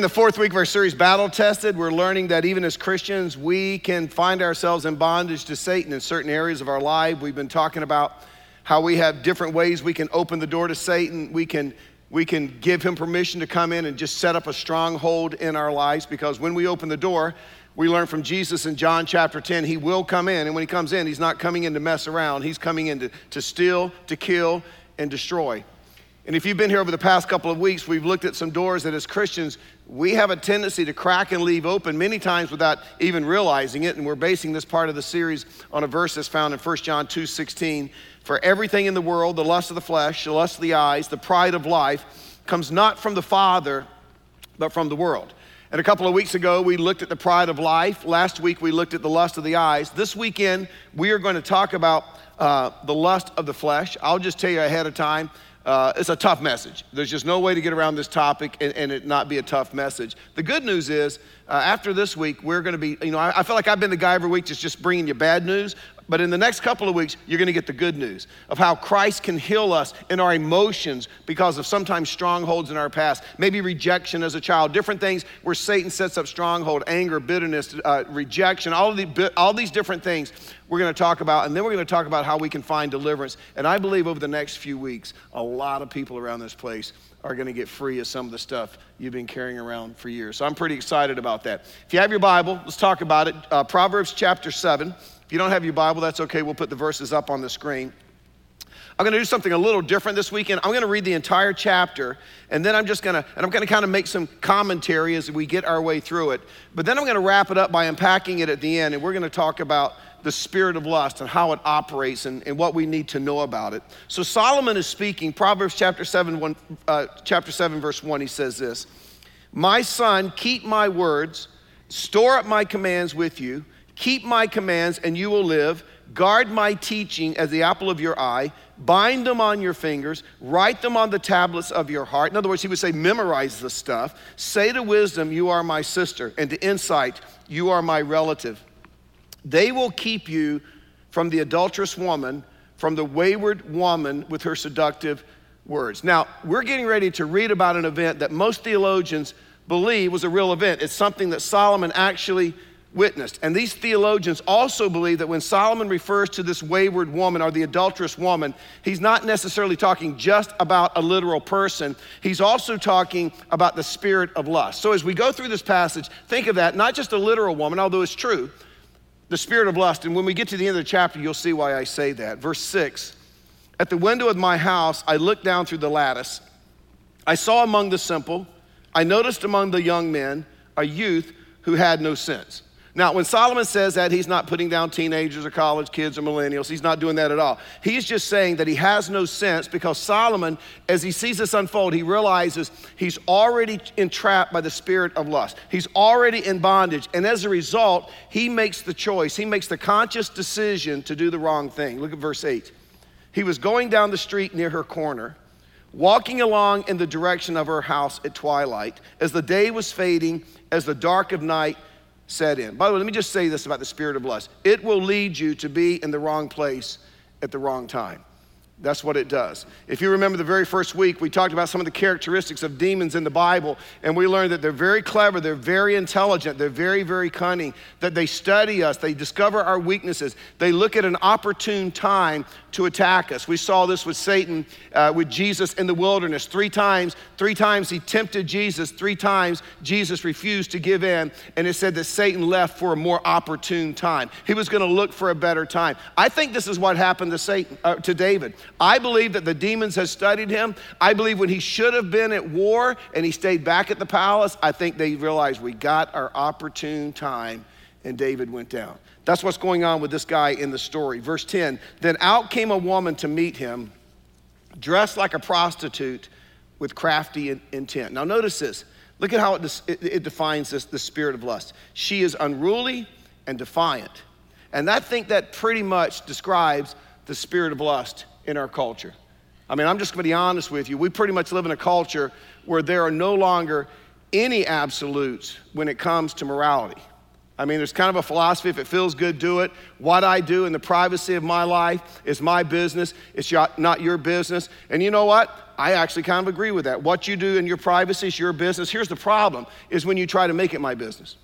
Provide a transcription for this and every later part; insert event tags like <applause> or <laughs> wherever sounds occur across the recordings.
in the fourth week of our series, Battle Tested. We're learning that even as Christians, we can find ourselves in bondage to Satan in certain areas of our life. We've been talking about how we have different ways we can open the door to Satan. We can, we can give him permission to come in and just set up a stronghold in our lives because when we open the door, we learn from Jesus in John chapter 10, he will come in. And when he comes in, he's not coming in to mess around, he's coming in to, to steal, to kill, and destroy. And if you've been here over the past couple of weeks, we've looked at some doors that as Christians, we have a tendency to crack and leave open many times without even realizing it. And we're basing this part of the series on a verse that's found in 1 John 2 16. For everything in the world, the lust of the flesh, the lust of the eyes, the pride of life, comes not from the Father, but from the world. And a couple of weeks ago, we looked at the pride of life. Last week, we looked at the lust of the eyes. This weekend, we are going to talk about uh, the lust of the flesh. I'll just tell you ahead of time uh, it's a tough message. There's just no way to get around this topic and, and it not be a tough message. The good news is, uh, after this week, we're going to be, you know, I, I, feel like I've been the guy every week that's just bringing you bad news. But in the next couple of weeks, you're going to get the good news of how Christ can heal us in our emotions because of sometimes strongholds in our past, maybe rejection as a child, different things where Satan sets up stronghold, anger, bitterness, uh, rejection, all, of the, all these different things we're going to talk about. And then we're going to talk about how we can find deliverance. And I believe over the next few weeks, a lot of people around this place are going to get free of some of the stuff you've been carrying around for years. So I'm pretty excited about that. If you have your Bible, let's talk about it. Uh, Proverbs chapter 7. If you don't have your Bible, that's okay. We'll put the verses up on the screen. I'm going to do something a little different this weekend. I'm going to read the entire chapter, and then I'm just going to, and I'm going to kind of make some commentary as we get our way through it. But then I'm going to wrap it up by unpacking it at the end, and we're going to talk about the spirit of lust and how it operates and, and what we need to know about it. So Solomon is speaking, Proverbs chapter 7, one, uh, chapter 7, verse 1, he says this My son, keep my words, store up my commands with you Keep my commands, and you will live. Guard my teaching as the apple of your eye. Bind them on your fingers. Write them on the tablets of your heart. In other words, he would say, memorize the stuff. Say to wisdom, You are my sister, and to insight, You are my relative. They will keep you from the adulterous woman, from the wayward woman with her seductive words. Now, we're getting ready to read about an event that most theologians believe was a real event. It's something that Solomon actually witnessed. And these theologians also believe that when Solomon refers to this wayward woman or the adulterous woman, he's not necessarily talking just about a literal person, he's also talking about the spirit of lust. So as we go through this passage, think of that, not just a literal woman, although it's true, the spirit of lust. And when we get to the end of the chapter, you'll see why I say that. Verse 6 At the window of my house, I looked down through the lattice. I saw among the simple, I noticed among the young men, a youth who had no sense. Now, when Solomon says that, he's not putting down teenagers or college kids or millennials. He's not doing that at all. He's just saying that he has no sense because Solomon, as he sees this unfold, he realizes he's already entrapped by the spirit of lust. He's already in bondage. And as a result, he makes the choice, he makes the conscious decision to do the wrong thing. Look at verse 8. He was going down the street near her corner, walking along in the direction of her house at twilight, as the day was fading, as the dark of night set in. By the way, let me just say this about the spirit of lust it will lead you to be in the wrong place at the wrong time. That's what it does. If you remember the very first week, we talked about some of the characteristics of demons in the Bible, and we learned that they're very clever, they're very intelligent, they're very, very cunning, that they study us, they discover our weaknesses, they look at an opportune time to attack us. We saw this with Satan, uh, with Jesus in the wilderness. Three times, three times he tempted Jesus, three times Jesus refused to give in, and it said that Satan left for a more opportune time. He was going to look for a better time. I think this is what happened to Satan, uh, to David. I believe that the demons had studied him. I believe when he should have been at war and he stayed back at the palace, I think they realized we got our opportune time and David went down. That's what's going on with this guy in the story. Verse 10 Then out came a woman to meet him, dressed like a prostitute with crafty intent. Now, notice this. Look at how it, it defines this, the spirit of lust. She is unruly and defiant. And I think that pretty much describes the spirit of lust in our culture. I mean, I'm just going to be honest with you. We pretty much live in a culture where there are no longer any absolutes when it comes to morality. I mean, there's kind of a philosophy if it feels good, do it. What I do in the privacy of my life is my business, it's not your business. And you know what? I actually kind of agree with that. What you do in your privacy is your business. Here's the problem is when you try to make it my business.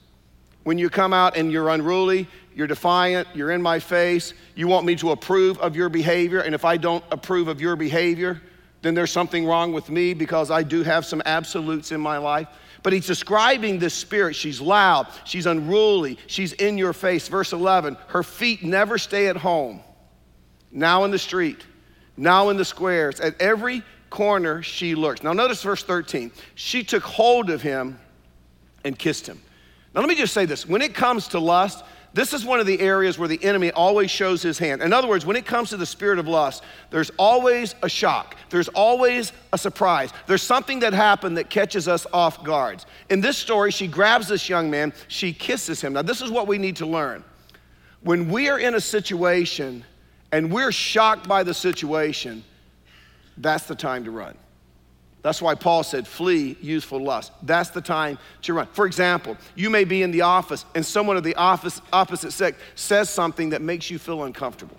When you come out and you're unruly, you're defiant, you're in my face, you want me to approve of your behavior, and if I don't approve of your behavior, then there's something wrong with me because I do have some absolutes in my life. But he's describing this spirit. She's loud, she's unruly, she's in your face. Verse 11 her feet never stay at home, now in the street, now in the squares. At every corner she lurks. Now, notice verse 13. She took hold of him and kissed him. Now, let me just say this when it comes to lust, this is one of the areas where the enemy always shows his hand. In other words, when it comes to the spirit of lust, there's always a shock, there's always a surprise. There's something that happened that catches us off guard. In this story, she grabs this young man, she kisses him. Now, this is what we need to learn. When we are in a situation and we're shocked by the situation, that's the time to run. That's why Paul said, flee youthful lust. That's the time to run. For example, you may be in the office and someone of the office, opposite sex says something that makes you feel uncomfortable.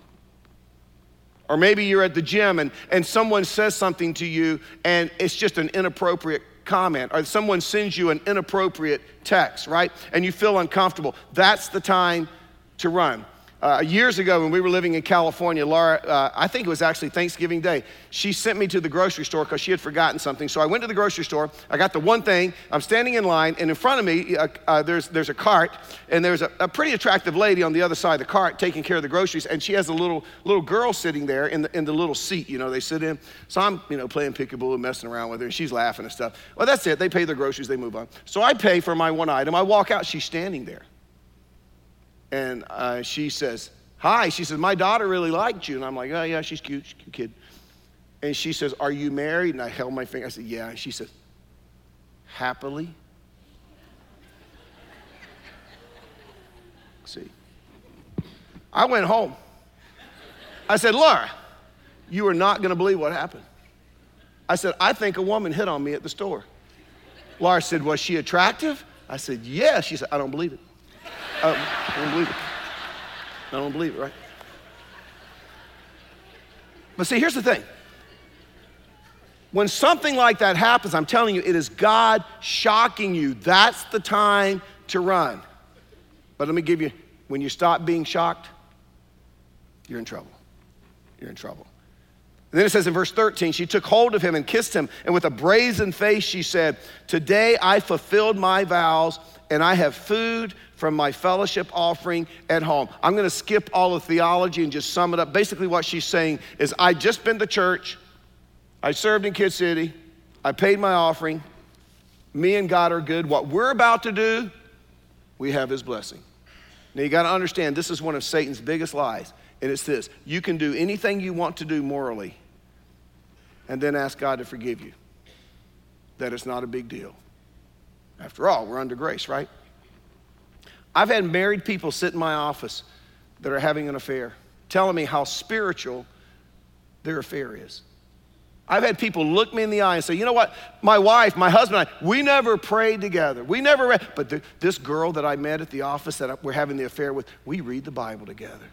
Or maybe you're at the gym and, and someone says something to you and it's just an inappropriate comment, or someone sends you an inappropriate text, right? And you feel uncomfortable. That's the time to run. Uh, years ago, when we were living in California, Laura, uh, I think it was actually Thanksgiving Day, she sent me to the grocery store because she had forgotten something. So I went to the grocery store. I got the one thing. I'm standing in line, and in front of me, uh, uh there's, there's a cart, and there's a, a, pretty attractive lady on the other side of the cart taking care of the groceries, and she has a little, little girl sitting there in the, in the little seat, you know, they sit in. So I'm, you know, playing peekaboo and messing around with her, and she's laughing and stuff. Well, that's it. They pay their groceries, they move on. So I pay for my one item. I walk out, she's standing there. And uh, she says, Hi. She says, My daughter really liked you. And I'm like, Oh, yeah, she's cute. She's cute kid. And she says, Are you married? And I held my finger. I said, Yeah. And she says, Happily? <laughs> See. I went home. I said, Laura, you are not going to believe what happened. I said, I think a woman hit on me at the store. Laura said, Was she attractive? I said, Yeah. She said, I don't believe it. Um, I don't believe it. I don't believe it, right? But see, here's the thing. When something like that happens, I'm telling you, it is God shocking you. That's the time to run. But let me give you, when you stop being shocked, you're in trouble. You're in trouble. And then it says in verse 13, she took hold of him and kissed him, and with a brazen face she said, Today I fulfilled my vows, and I have food from my fellowship offering at home. I'm going to skip all the theology and just sum it up. Basically, what she's saying is I just been to church, I served in Kid City, I paid my offering. Me and God are good. What we're about to do, we have His blessing. Now, you got to understand, this is one of Satan's biggest lies, and it's this you can do anything you want to do morally and then ask God to forgive you. That it's not a big deal. After all, we're under grace, right? I've had married people sit in my office that are having an affair, telling me how spiritual their affair is. I've had people look me in the eye and say, you know what, my wife, my husband, I, we never prayed together. We never read, but the, this girl that I met at the office that we're having the affair with, we read the Bible together.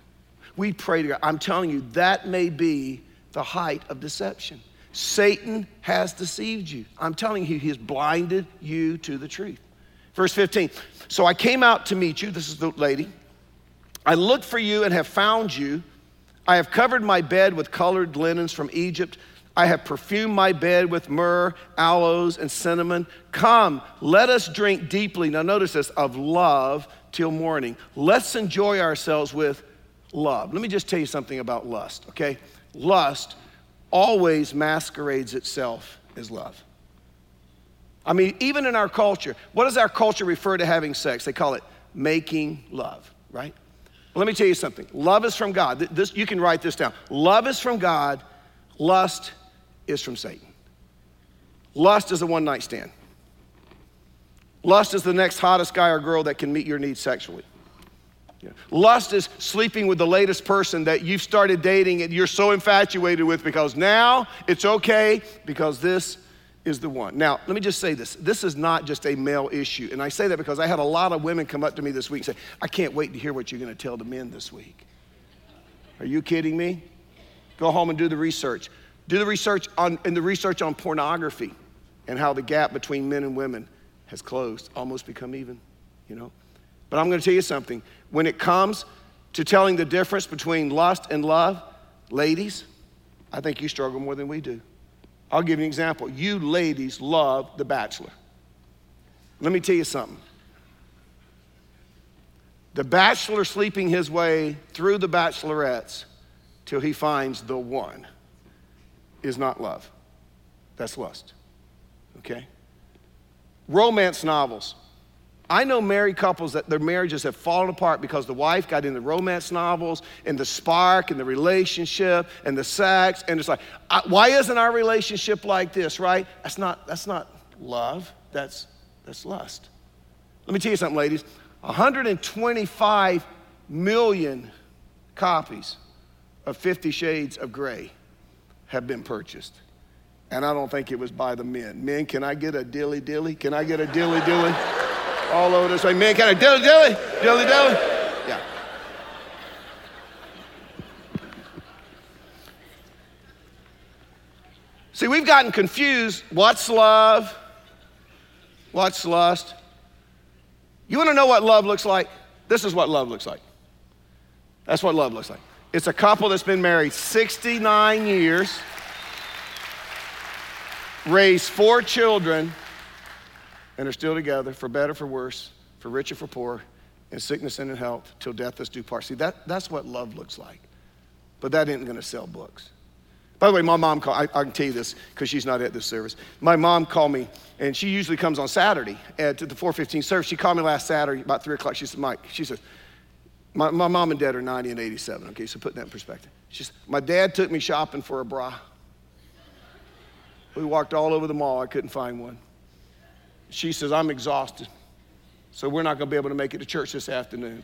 We pray together. I'm telling you, that may be the height of deception. Satan has deceived you. I'm telling you, he has blinded you to the truth. Verse 15. So I came out to meet you. This is the lady. I looked for you and have found you. I have covered my bed with colored linens from Egypt. I have perfumed my bed with myrrh, aloes, and cinnamon. Come, let us drink deeply. Now, notice this of love till morning. Let's enjoy ourselves with love. Let me just tell you something about lust, okay? Lust always masquerades itself as love. I mean, even in our culture, what does our culture refer to having sex? They call it making love, right? Well, let me tell you something. Love is from God. This, you can write this down. Love is from God, lust is from Satan. Lust is a one night stand. Lust is the next hottest guy or girl that can meet your needs sexually. Lust is sleeping with the latest person that you've started dating and you're so infatuated with because now it's okay because this is the one. Now, let me just say this. This is not just a male issue. And I say that because I had a lot of women come up to me this week and say, I can't wait to hear what you're going to tell the men this week. Are you kidding me? Go home and do the research. Do the research on, and the research on pornography and how the gap between men and women has closed, almost become even, you know. But I'm going to tell you something. When it comes to telling the difference between lust and love, ladies, I think you struggle more than we do. I'll give you an example. You ladies love The Bachelor. Let me tell you something. The bachelor sleeping his way through the bachelorettes till he finds the one is not love. That's lust. Okay? Romance novels. I know married couples that their marriages have fallen apart because the wife got into romance novels and the spark and the relationship and the sex and it's like, why isn't our relationship like this? Right? That's not that's not love. That's that's lust. Let me tell you something, ladies. 125 million copies of Fifty Shades of Grey have been purchased. And I don't think it was by the men. Men, can I get a dilly dilly? Can I get a dilly dilly? All over this way. Man, can I dilly dilly? Dilly dilly? Yeah. See, we've gotten confused. What's love? What's lust? You want to know what love looks like? This is what love looks like. That's what love looks like. It's a couple that's been married 69 years raised four children and are still together for better, for worse, for richer, for poor, in sickness and in health, till death us do part. See, that, that's what love looks like. But that isn't going to sell books. By the way, my mom called, I, I can tell you this because she's not at this service. My mom called me, and she usually comes on Saturday at the 415 service. She called me last Saturday about 3 o'clock. She said, Mike, she said, my, my mom and dad are 90 and 87, okay, so put that in perspective. She said, my dad took me shopping for a bra. We walked all over the mall. I couldn't find one. She says, I'm exhausted. So we're not going to be able to make it to church this afternoon.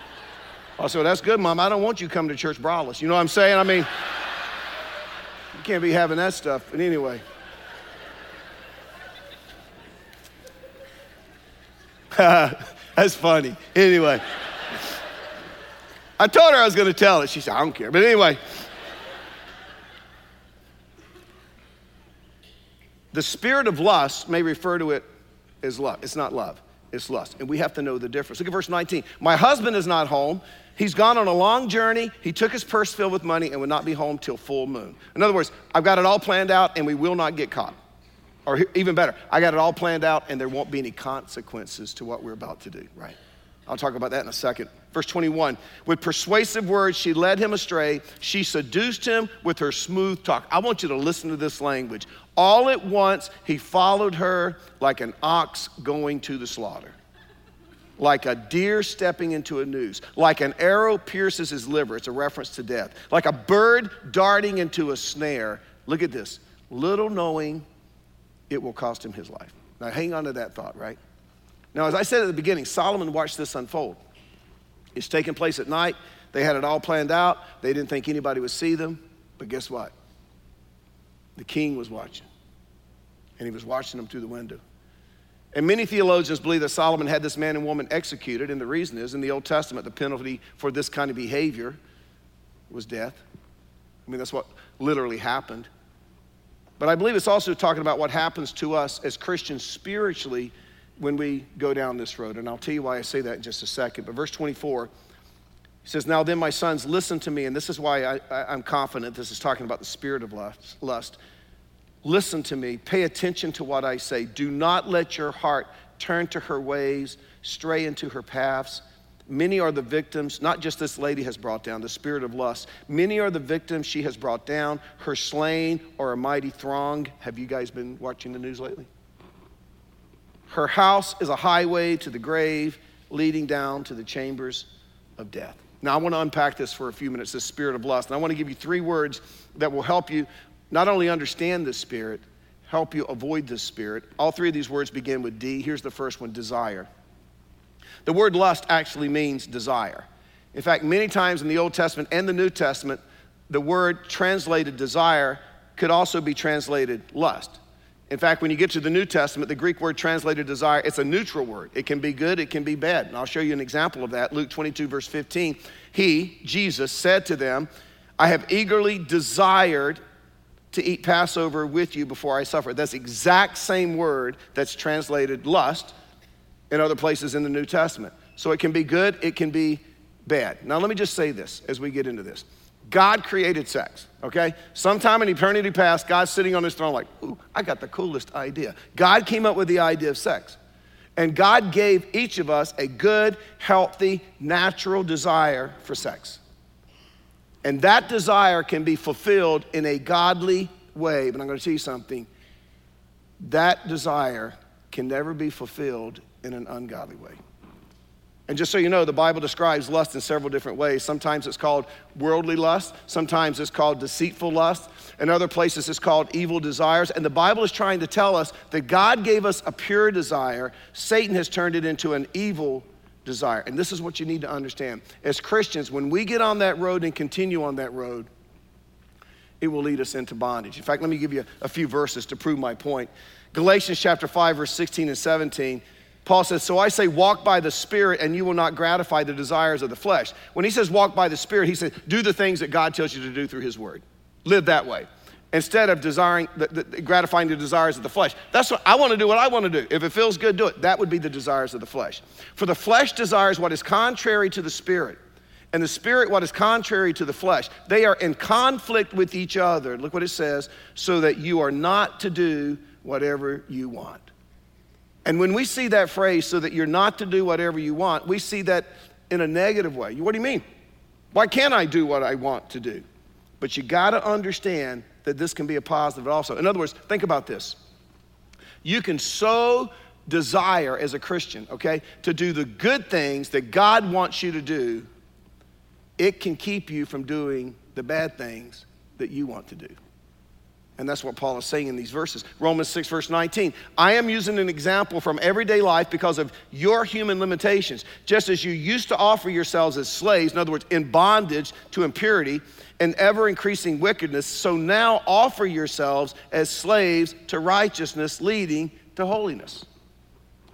<laughs> I said, That's good, Mom. I don't want you coming to church braless. You know what I'm saying? I mean, you can't be having that stuff. But anyway. <laughs> That's funny. Anyway. I told her I was going to tell it. She said, I don't care. But anyway. The spirit of lust may refer to it as love. It's not love, it's lust. And we have to know the difference. Look at verse 19. My husband is not home. He's gone on a long journey. He took his purse filled with money and would not be home till full moon. In other words, I've got it all planned out and we will not get caught. Or even better, I got it all planned out and there won't be any consequences to what we're about to do, right? I'll talk about that in a second. Verse 21 With persuasive words, she led him astray. She seduced him with her smooth talk. I want you to listen to this language. All at once, he followed her like an ox going to the slaughter, like a deer stepping into a noose, like an arrow pierces his liver. It's a reference to death, like a bird darting into a snare. Look at this little knowing it will cost him his life. Now, hang on to that thought, right? Now, as I said at the beginning, Solomon watched this unfold. It's taking place at night. They had it all planned out. They didn't think anybody would see them. But guess what? The king was watching, and he was watching them through the window. And many theologians believe that Solomon had this man and woman executed, and the reason is in the Old Testament, the penalty for this kind of behavior was death. I mean, that's what literally happened. But I believe it's also talking about what happens to us as Christians spiritually when we go down this road. And I'll tell you why I say that in just a second. But verse 24, he says, Now then, my sons, listen to me. And this is why I, am confident this is talking about the spirit of lust. Listen to me. Pay attention to what I say. Do not let your heart turn to her ways, stray into her paths. Many are the victims, not just this lady has brought down, the spirit of lust. Many are the victims she has brought down. Her slain or a mighty throng. Have you guys been watching the news lately? Her house is a highway to the grave, leading down to the chambers of death. Now, I want to unpack this for a few minutes, this spirit of lust. And I want to give you three words that will help you not only understand this spirit, help you avoid this spirit. All three of these words begin with D. Here's the first one desire. The word lust actually means desire. In fact, many times in the Old Testament and the New Testament, the word translated desire could also be translated lust. In fact, when you get to the New Testament, the Greek word translated desire, it's a neutral word. It can be good, it can be bad. And I'll show you an example of that. Luke 22, verse 15. He, Jesus, said to them, I have eagerly desired to eat Passover with you before I suffer. That's the exact same word that's translated lust in other places in the New Testament. So it can be good, it can be bad. Now, let me just say this as we get into this. God created sex, okay? Sometime in eternity past, God's sitting on his throne like, ooh, I got the coolest idea. God came up with the idea of sex. And God gave each of us a good, healthy, natural desire for sex. And that desire can be fulfilled in a godly way. But I'm going to tell you something that desire can never be fulfilled in an ungodly way. And just so you know, the Bible describes lust in several different ways. Sometimes it's called worldly lust, sometimes it's called deceitful lust, in other places it's called evil desires. And the Bible is trying to tell us that God gave us a pure desire, Satan has turned it into an evil desire. And this is what you need to understand. As Christians, when we get on that road and continue on that road, it will lead us into bondage. In fact, let me give you a few verses to prove my point. Galatians chapter 5, verse 16 and 17 Paul says, So I say, walk by the Spirit, and you will not gratify the desires of the flesh. When he says walk by the Spirit, he says, do the things that God tells you to do through his word. Live that way. Instead of desiring, the, the, gratifying the desires of the flesh. That's what I want to do, what I want to do. If it feels good, do it. That would be the desires of the flesh. For the flesh desires what is contrary to the Spirit, and the Spirit what is contrary to the flesh. They are in conflict with each other. Look what it says, so that you are not to do whatever you want. And when we see that phrase, so that you're not to do whatever you want, we see that in a negative way. What do you mean? Why can't I do what I want to do? But you got to understand that this can be a positive also. In other words, think about this. You can so desire as a Christian, okay, to do the good things that God wants you to do, it can keep you from doing the bad things that you want to do. And that's what Paul is saying in these verses. Romans 6, verse 19. I am using an example from everyday life because of your human limitations. Just as you used to offer yourselves as slaves, in other words, in bondage to impurity and ever increasing wickedness, so now offer yourselves as slaves to righteousness, leading to holiness.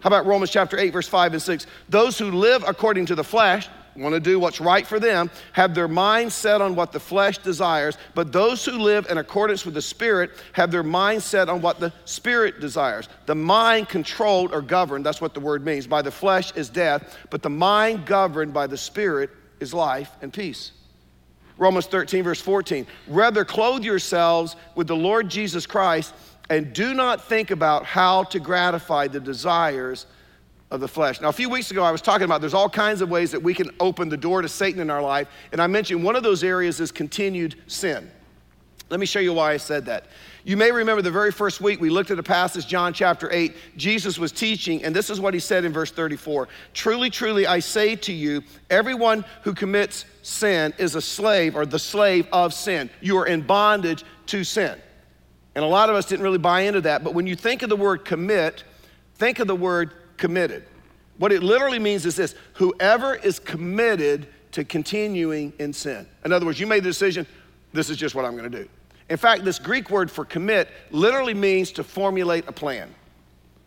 How about Romans chapter 8, verse 5 and 6? Those who live according to the flesh, want to do what's right for them, have their mind set on what the flesh desires, but those who live in accordance with the Spirit have their mind set on what the Spirit desires. The mind controlled or governed, that's what the word means, by the flesh is death, but the mind governed by the Spirit is life and peace. Romans 13, verse 14. Rather, clothe yourselves with the Lord Jesus Christ and do not think about how to gratify the desires of the flesh. Now, a few weeks ago, I was talking about there's all kinds of ways that we can open the door to Satan in our life, and I mentioned one of those areas is continued sin. Let me show you why I said that. You may remember the very first week we looked at a passage, John chapter 8. Jesus was teaching, and this is what he said in verse 34 Truly, truly, I say to you, everyone who commits sin is a slave or the slave of sin. You are in bondage to sin. And a lot of us didn't really buy into that, but when you think of the word commit, think of the word committed. What it literally means is this whoever is committed to continuing in sin. In other words, you made the decision, this is just what I'm gonna do. In fact, this Greek word for commit literally means to formulate a plan.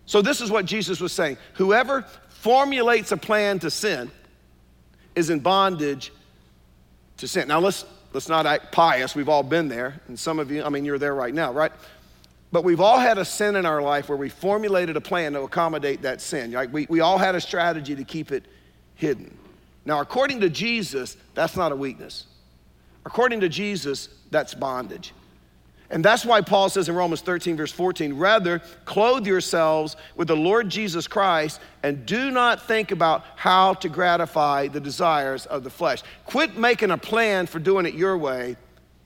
So, this is what Jesus was saying whoever formulates a plan to sin is in bondage to sin. Now, let's, let's not act pious. We've all been there. And some of you, I mean, you're there right now, right? But we've all had a sin in our life where we formulated a plan to accommodate that sin. Right? We, we all had a strategy to keep it hidden. Now, according to Jesus, that's not a weakness. According to Jesus, that's bondage. And that's why Paul says in Romans 13, verse 14, rather clothe yourselves with the Lord Jesus Christ and do not think about how to gratify the desires of the flesh. Quit making a plan for doing it your way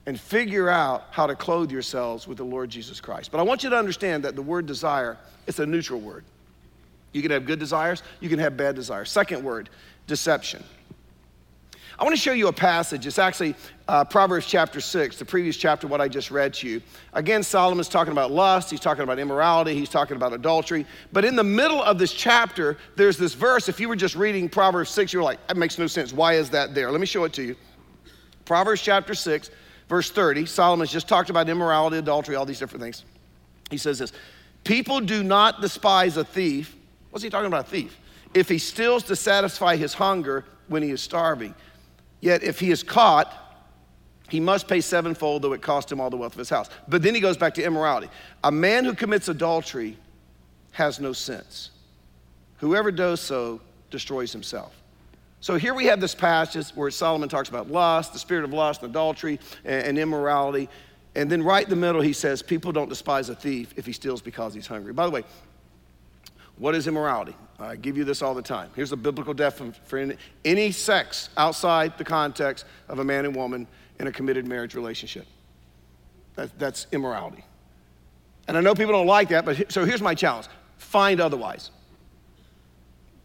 and figure out how to clothe yourselves with the Lord Jesus Christ. But I want you to understand that the word desire is a neutral word. You can have good desires, you can have bad desires. Second word, deception. I want to show you a passage. It's actually uh, Proverbs chapter 6, the previous chapter, what I just read to you. Again, Solomon's talking about lust, he's talking about immorality, he's talking about adultery. But in the middle of this chapter, there's this verse. If you were just reading Proverbs 6, you're like, that makes no sense. Why is that there? Let me show it to you. Proverbs chapter 6, verse 30, Solomon's just talked about immorality, adultery, all these different things. He says this People do not despise a thief. What's he talking about, a thief? If he steals to satisfy his hunger when he is starving. Yet if he is caught, he must pay sevenfold, though it cost him all the wealth of his house. But then he goes back to immorality. A man who commits adultery has no sense. Whoever does so destroys himself. So here we have this passage where Solomon talks about lust, the spirit of lust, and adultery, and, and immorality. And then right in the middle, he says, People don't despise a thief if he steals because he's hungry. By the way, what is immorality? I give you this all the time. Here's a biblical definition for any, any sex outside the context of a man and woman in a committed marriage relationship. That, that's immorality. And I know people don't like that, but so here's my challenge find otherwise.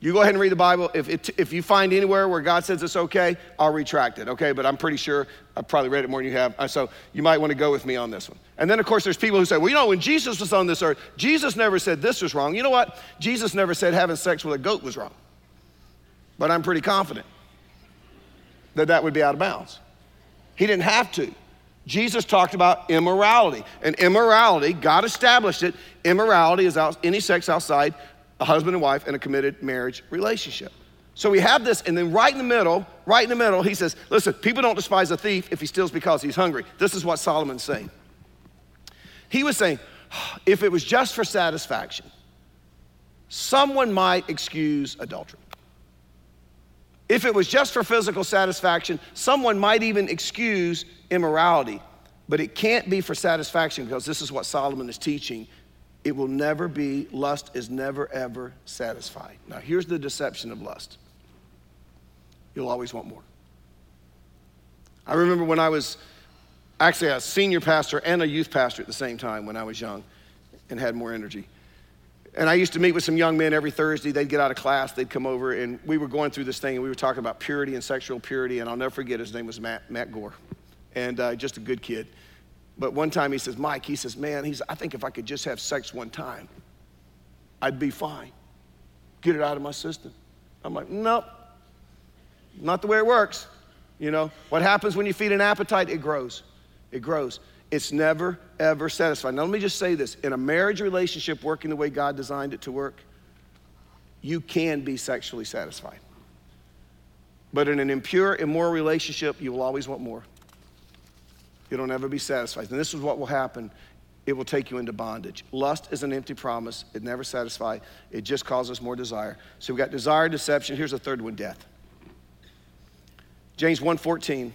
You go ahead and read the Bible. If, it, if you find anywhere where God says it's okay, I'll retract it, okay? But I'm pretty sure I've probably read it more than you have. Uh, so you might want to go with me on this one. And then, of course, there's people who say, well, you know, when Jesus was on this earth, Jesus never said this was wrong. You know what? Jesus never said having sex with a goat was wrong. But I'm pretty confident that that would be out of bounds. He didn't have to. Jesus talked about immorality. And immorality, God established it, immorality is out, any sex outside a husband and wife in a committed marriage relationship. So we have this, and then right in the middle, right in the middle, he says, Listen, people don't despise a thief if he steals because he's hungry. This is what Solomon's saying. He was saying, if it was just for satisfaction, someone might excuse adultery. If it was just for physical satisfaction, someone might even excuse immorality. But it can't be for satisfaction because this is what Solomon is teaching it will never be, lust is never ever satisfied. Now, here's the deception of lust you'll always want more. I remember when I was actually a senior pastor and a youth pastor at the same time when I was young and had more energy. And I used to meet with some young men every Thursday. They'd get out of class, they'd come over, and we were going through this thing, and we were talking about purity and sexual purity. And I'll never forget, his name was Matt, Matt Gore, and uh, just a good kid. But one time he says, Mike, he says, man, he's, I think if I could just have sex one time, I'd be fine. Get it out of my system. I'm like, nope, not the way it works. You know, what happens when you feed an appetite? It grows. It grows. It's never, ever satisfied. Now, let me just say this in a marriage relationship working the way God designed it to work, you can be sexually satisfied. But in an impure, immoral relationship, you will always want more. It'll never be satisfied. And this is what will happen it will take you into bondage. Lust is an empty promise. It never satisfies. It just causes more desire. So we got desire, deception. Here's the third one, death. James 1:14.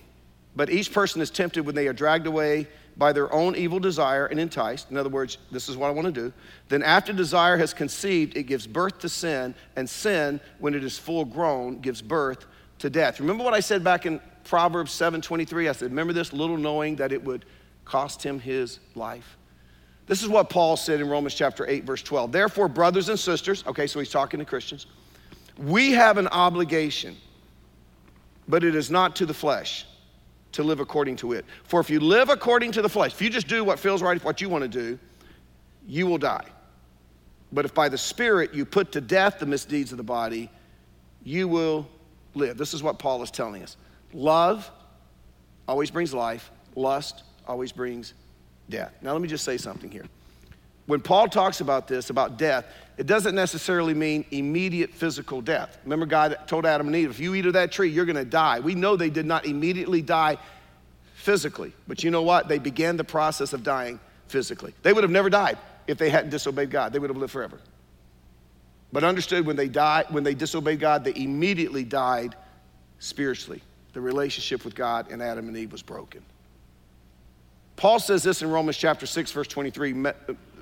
But each person is tempted when they are dragged away by their own evil desire and enticed. In other words, this is what I want to do. Then after desire has conceived, it gives birth to sin, and sin, when it is full grown, gives birth to death. Remember what I said back in Proverbs 7:23. I said, remember this little knowing that it would cost him his life. This is what Paul said in Romans chapter 8 verse 12. Therefore, brothers and sisters, okay, so he's talking to Christians, we have an obligation, but it is not to the flesh to live according to it. For if you live according to the flesh, if you just do what feels right, what you want to do, you will die. But if by the Spirit you put to death the misdeeds of the body, you will live. This is what Paul is telling us. Love always brings life, lust always brings death. Now, let me just say something here. When Paul talks about this, about death, it doesn't necessarily mean immediate physical death. Remember, God told Adam and Eve, if you eat of that tree, you're going to die. We know they did not immediately die physically, but you know what? They began the process of dying physically. They would have never died if they hadn't disobeyed God, they would have lived forever. But understood when they died, when they disobeyed God, they immediately died spiritually the relationship with God and Adam and Eve was broken. Paul says this in Romans chapter 6, verse 23,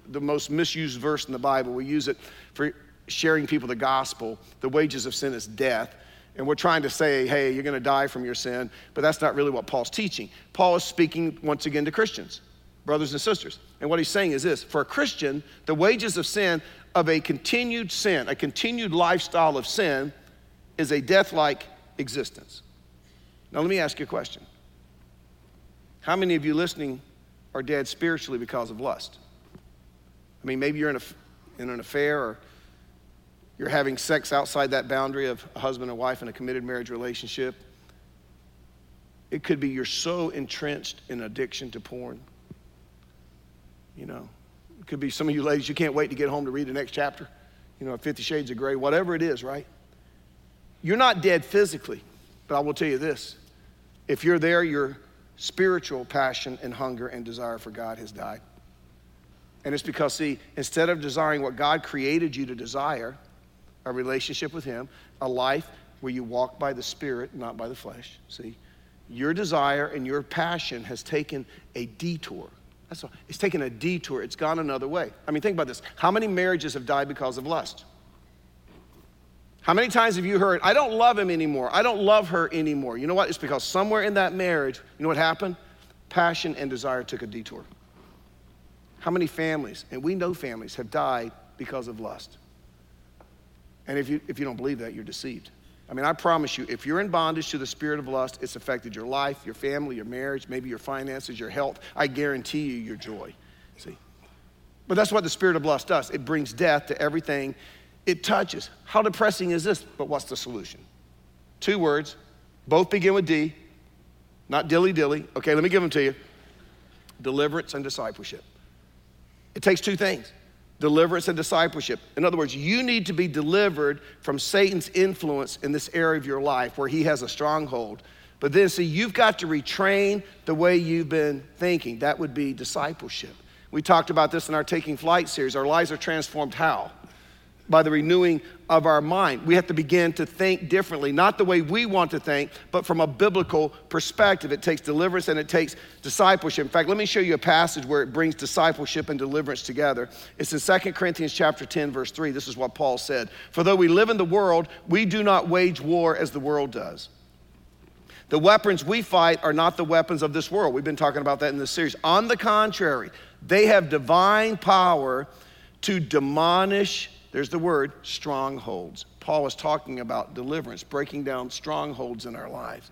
the most misused verse in the Bible. We use it for sharing people the gospel. The wages of sin is death. And we're trying to say, hey, you're going to die from your sin, but that's not really what Paul's teaching. Paul is speaking once again to Christians, brothers and sisters. And what he's saying is this for a Christian, the wages of sin, of a continued sin, a continued lifestyle of sin, is a death like existence. Now, let me ask you a question. How many of you listening are dead spiritually because of lust? I mean, maybe you're in, a, in an affair or you're having sex outside that boundary of a husband and wife in a committed marriage relationship. It could be you're so entrenched in addiction to porn. You know, It could be some of you ladies, you can't wait to get home to read the next chapter, you know, Fifty Shades of Grey, whatever it is, right? You're not dead physically, but I will tell you this if you're there, your spiritual passion and hunger and desire for God has died. And it's because, see, instead of desiring what God created you to desire, a relationship with Him, a life where you walk by the Spirit, not by the flesh, see, your desire and your passion has taken a detour. That's all. It's taken a detour. It's gone another way. I mean, think about this. How many marriages have died because of lust? How many times have you heard, I don't love him anymore. I don't love her anymore. You know what? It's because somewhere in that marriage, you know what happened? Passion and desire took a detour. How many families, and we know families, have died because of lust? And if you, if you don't believe that, you're deceived. I mean, I promise you, if you're in bondage to the spirit of lust, it's affected your life, your family, your marriage, maybe your finances, your health. I guarantee you your joy. See? But that's what the spirit of lust does it brings death to everything it touches. How depressing is this? But what's the solution? Two words, both begin with D, not dilly dilly. Okay, let me give them to you deliverance and discipleship. It takes two things deliverance and discipleship. In other words, you need to be delivered from Satan's influence in this area of your life where he has a stronghold. But then, see, you've got to retrain the way you've been thinking. That would be discipleship. We talked about this in our Taking Flight series. Our lives are transformed how? By the renewing of our mind. We have to begin to think differently, not the way we want to think, but from a biblical perspective. It takes deliverance and it takes discipleship. In fact, let me show you a passage where it brings discipleship and deliverance together. It's in 2 Corinthians chapter 10 verse 3. This is what Paul said. For though we live in the world, we do not wage war as the world does. The weapons we fight are not the weapons of this world. We've been talking about that in this series. On the contrary, they have divine power to demolish there's the word strongholds. Paul was talking about deliverance, breaking down strongholds in our lives.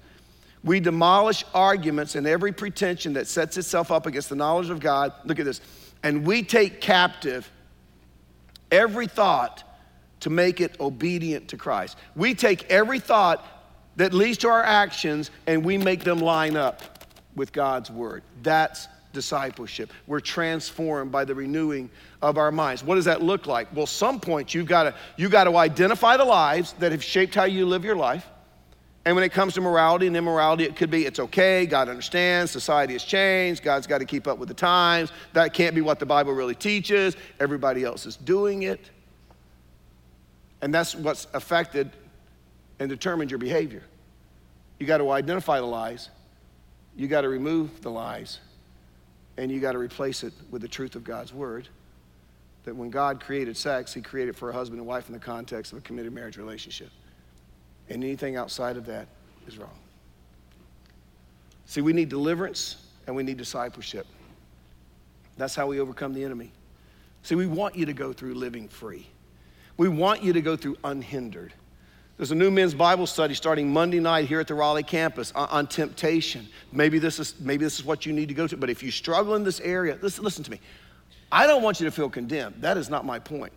We demolish arguments and every pretension that sets itself up against the knowledge of God. Look at this. And we take captive every thought to make it obedient to Christ. We take every thought that leads to our actions and we make them line up with God's word. That's discipleship. We're transformed by the renewing of our minds. What does that look like? Well, some point you've got to you got to identify the lies that have shaped how you live your life. And when it comes to morality and immorality, it could be it's okay, God understands, society has changed, God's got to keep up with the times. That can't be what the Bible really teaches. Everybody else is doing it. And that's what's affected and determined your behavior. You got to identify the lies. You got to remove the lies and you got to replace it with the truth of God's word. That when God created sex, He created for a husband and wife in the context of a committed marriage relationship. And anything outside of that is wrong. See, we need deliverance and we need discipleship. That's how we overcome the enemy. See, we want you to go through living free. We want you to go through unhindered. There's a new men's Bible study starting Monday night here at the Raleigh campus on, on, temptation. Maybe this, is, maybe this is what you need to go to. But if you struggle in this area, listen, listen to me. I don't want you to feel condemned. That is not my point.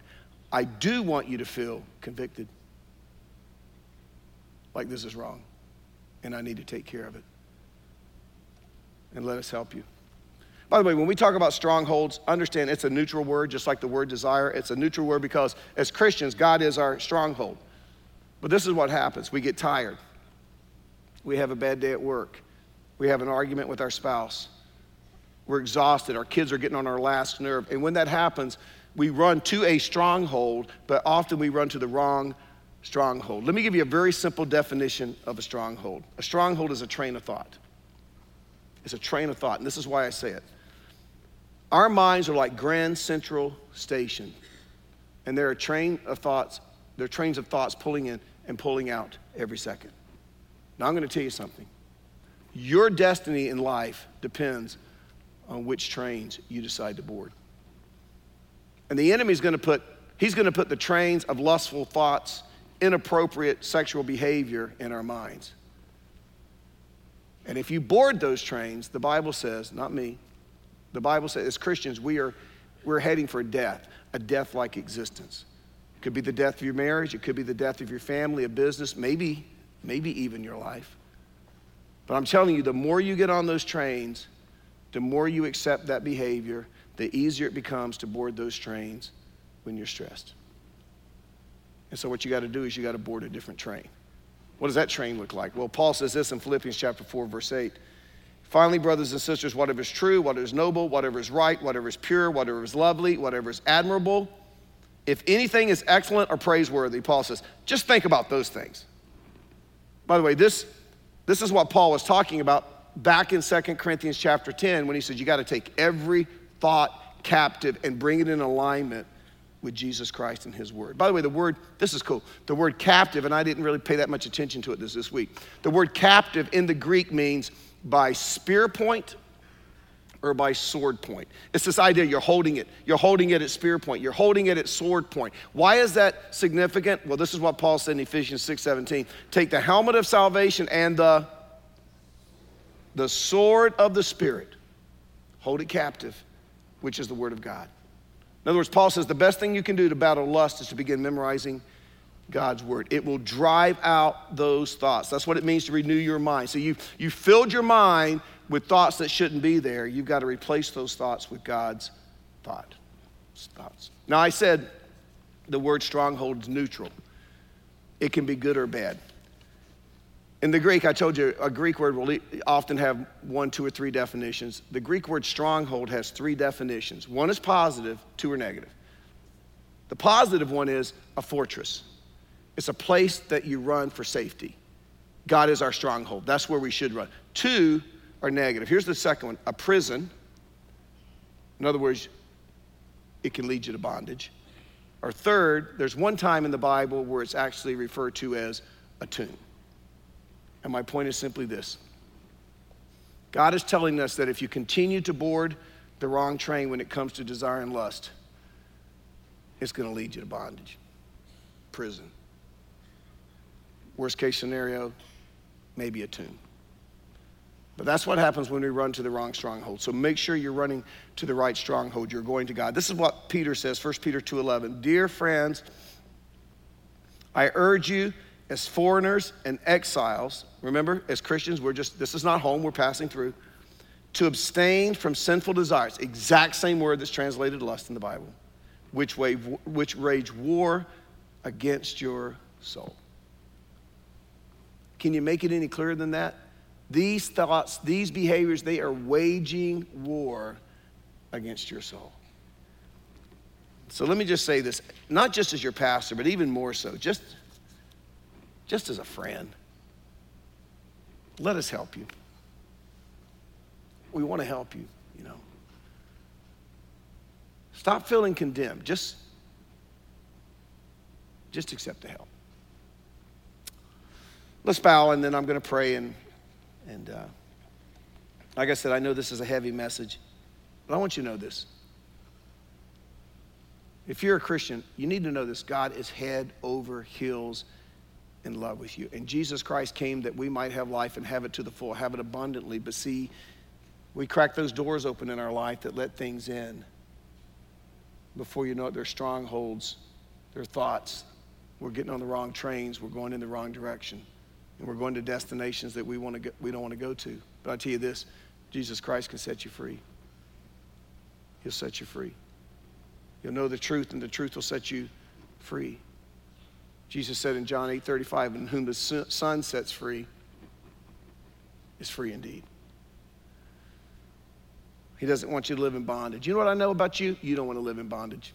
I do want you to feel convicted. Like this is wrong. And I need to take care of it. And let us help you. By the way, when we talk about strongholds, understand it's a neutral word, just like the word desire. It's a neutral word because as Christians, God is our stronghold. But this is what happens we get tired. We have a bad day at work. We have an argument with our spouse. We're exhausted. Our kids are getting on our last nerve. And when that happens, we run to a stronghold, but often we run to the wrong stronghold. Let me give you a very simple definition of a stronghold. A stronghold is a train of thought. It's a train of thought, and this is why I say it. Our minds are like Grand Central Station, and there are train of thoughts there are trains of thoughts pulling in and pulling out every second. Now, I'm going to tell you something. Your destiny in life depends on which trains you decide to board. And the enemy's going to put, he's going to put the trains of lustful thoughts, inappropriate sexual behavior in our minds. And if you board those trains, the Bible says, not me, the Bible says, as Christians, we are, we're heading for death, a death like existence. It could be the death of your marriage, it could be the death of your family, a business, maybe, maybe even your life. But I'm telling you, the more you get on those trains, the more you accept that behavior, the easier it becomes to board those trains when you're stressed. And so, what you got to do is you got to board a different train. What does that train look like? Well, Paul says this in Philippians chapter 4, verse 8. Finally, brothers and sisters, whatever is true, whatever is noble, whatever is right, whatever is pure, whatever is lovely, whatever is admirable, if anything is excellent or praiseworthy, Paul says, just think about those things. By the way, this, this is what Paul was talking about back in 2 Corinthians chapter 10 when he said, You got to take every thought captive and bring it in alignment with Jesus Christ and His Word. By the way, the word, this is cool. The word captive, and I didn't really pay that much attention to it this, this week. The word captive in the Greek means by spear point or by sword point. It's this idea you're holding it. You're holding it at spear point. You're holding it at sword point. Why is that significant? Well, this is what Paul said in Ephesians 6 17. Take the helmet of salvation and the, the sword of the Spirit. Hold it captive, which is the Word of God. In other words, Paul says the best thing you can do to battle lust is to begin memorizing God's word. It will drive out those thoughts. That's what it means to renew your mind. So you you filled your mind with thoughts that shouldn't be there. You've got to replace those thoughts with God's thought. Thoughts. Now I said the word stronghold is neutral. It can be good or bad. In the Greek, I told you a Greek word will often have one, two, or three definitions. The Greek word stronghold has three definitions. One is positive, two are negative. The positive one is a fortress. It's a place that you run for safety. God is our stronghold. That's where we should run. Two are negative. Here's the second one a prison. In other words, it can lead you to bondage. Or third, there's one time in the Bible where it's actually referred to as a tomb. And my point is simply this God is telling us that if you continue to board the wrong train when it comes to desire and lust, it's going to lead you to bondage, prison. Worst case scenario, maybe a tomb. But that's what happens when we run to the wrong stronghold. So make sure you're running to the right stronghold. You're going to God. This is what Peter says, 1 Peter 2:11. Dear friends, I urge you as foreigners and exiles, remember, as Christians, we're just this is not home, we're passing through, to abstain from sinful desires. Exact same word that's translated lust in the Bible, which, way, which rage war against your soul. Can you make it any clearer than that? These thoughts, these behaviors, they are waging war against your soul. So let me just say this, not just as your pastor, but even more so, just, just as a friend. Let us help you. We want to help you, you know. Stop feeling condemned. Just, just accept the help. Let's bow and then I'm going to pray. And, and uh, like I said, I know this is a heavy message, but I want you to know this. If you're a Christian, you need to know this God is head over heels in love with you. And Jesus Christ came that we might have life and have it to the full, have it abundantly. But see, we crack those doors open in our life that let things in. Before you know it, they're strongholds, they're thoughts. We're getting on the wrong trains, we're going in the wrong direction and we're going to destinations that we, want to go, we don't want to go to. But I tell you this Jesus Christ can set you free. He'll set you free. You'll know the truth, and the truth will set you free. Jesus said in John 8 35, "In whom the Son sets free is free indeed. He doesn't want you to live in bondage. You know what I know about you? You don't want to live in bondage.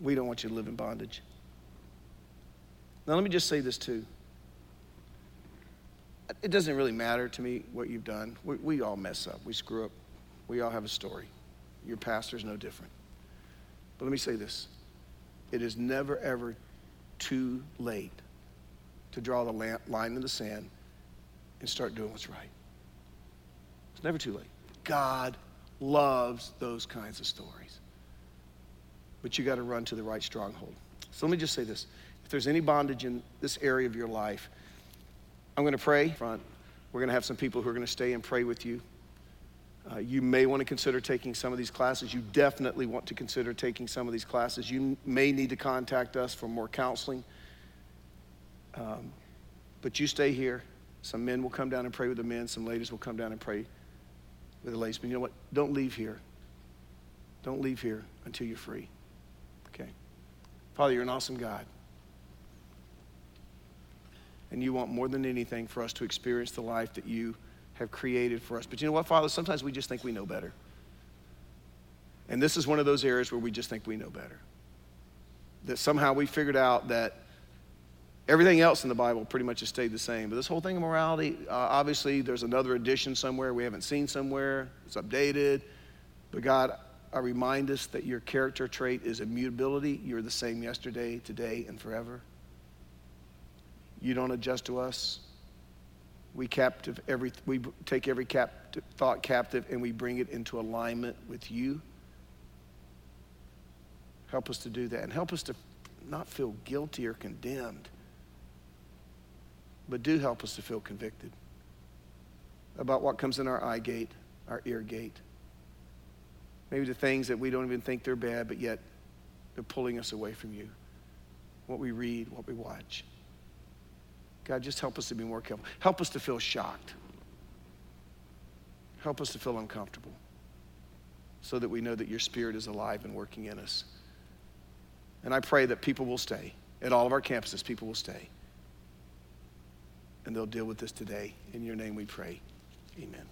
We don't want you to live in bondage. Now, let me just say this too. It doesn't really matter to me what you've done. We, we all mess up, we screw up, we all have a story. Your pastor's no different. But let me say this it is never, ever too late to draw the line in the sand and start doing what's right. It's never too late. God loves those kinds of stories. But you got to run to the right stronghold. So let me just say this there's any bondage in this area of your life, I'm going to pray. Front, we're going to have some people who are going to stay and pray with you. Uh, you may want to consider taking some of these classes. You definitely want to consider taking some of these classes. You may need to contact us for more counseling. Um, but you stay here. Some men will come down and pray with the men, some ladies will come down and pray with the ladies. But you know what? Don't leave here. Don't leave here until you're free. Okay? Father, you're an awesome God. And you want more than anything for us to experience the life that you have created for us. But you know what, Father? Sometimes we just think we know better. And this is one of those areas where we just think we know better. That somehow we figured out that everything else in the Bible pretty much has stayed the same. But this whole thing of morality, uh, obviously, there's another edition somewhere we haven't seen somewhere. It's updated. But God, I remind us that your character trait is immutability. You're the same yesterday, today, and forever. You don't adjust to us. We captive every we take every thought captive and we bring it into alignment with you. Help us to do that and help us to not feel guilty or condemned, but do help us to feel convicted about what comes in our eye gate, our ear gate. Maybe the things that we don't even think they're bad, but yet they're pulling us away from you. What we read, what we watch. God, just help us to be more careful. Help us to feel shocked. Help us to feel uncomfortable so that we know that your spirit is alive and working in us. And I pray that people will stay. At all of our campuses, people will stay. And they'll deal with this today. In your name we pray. Amen.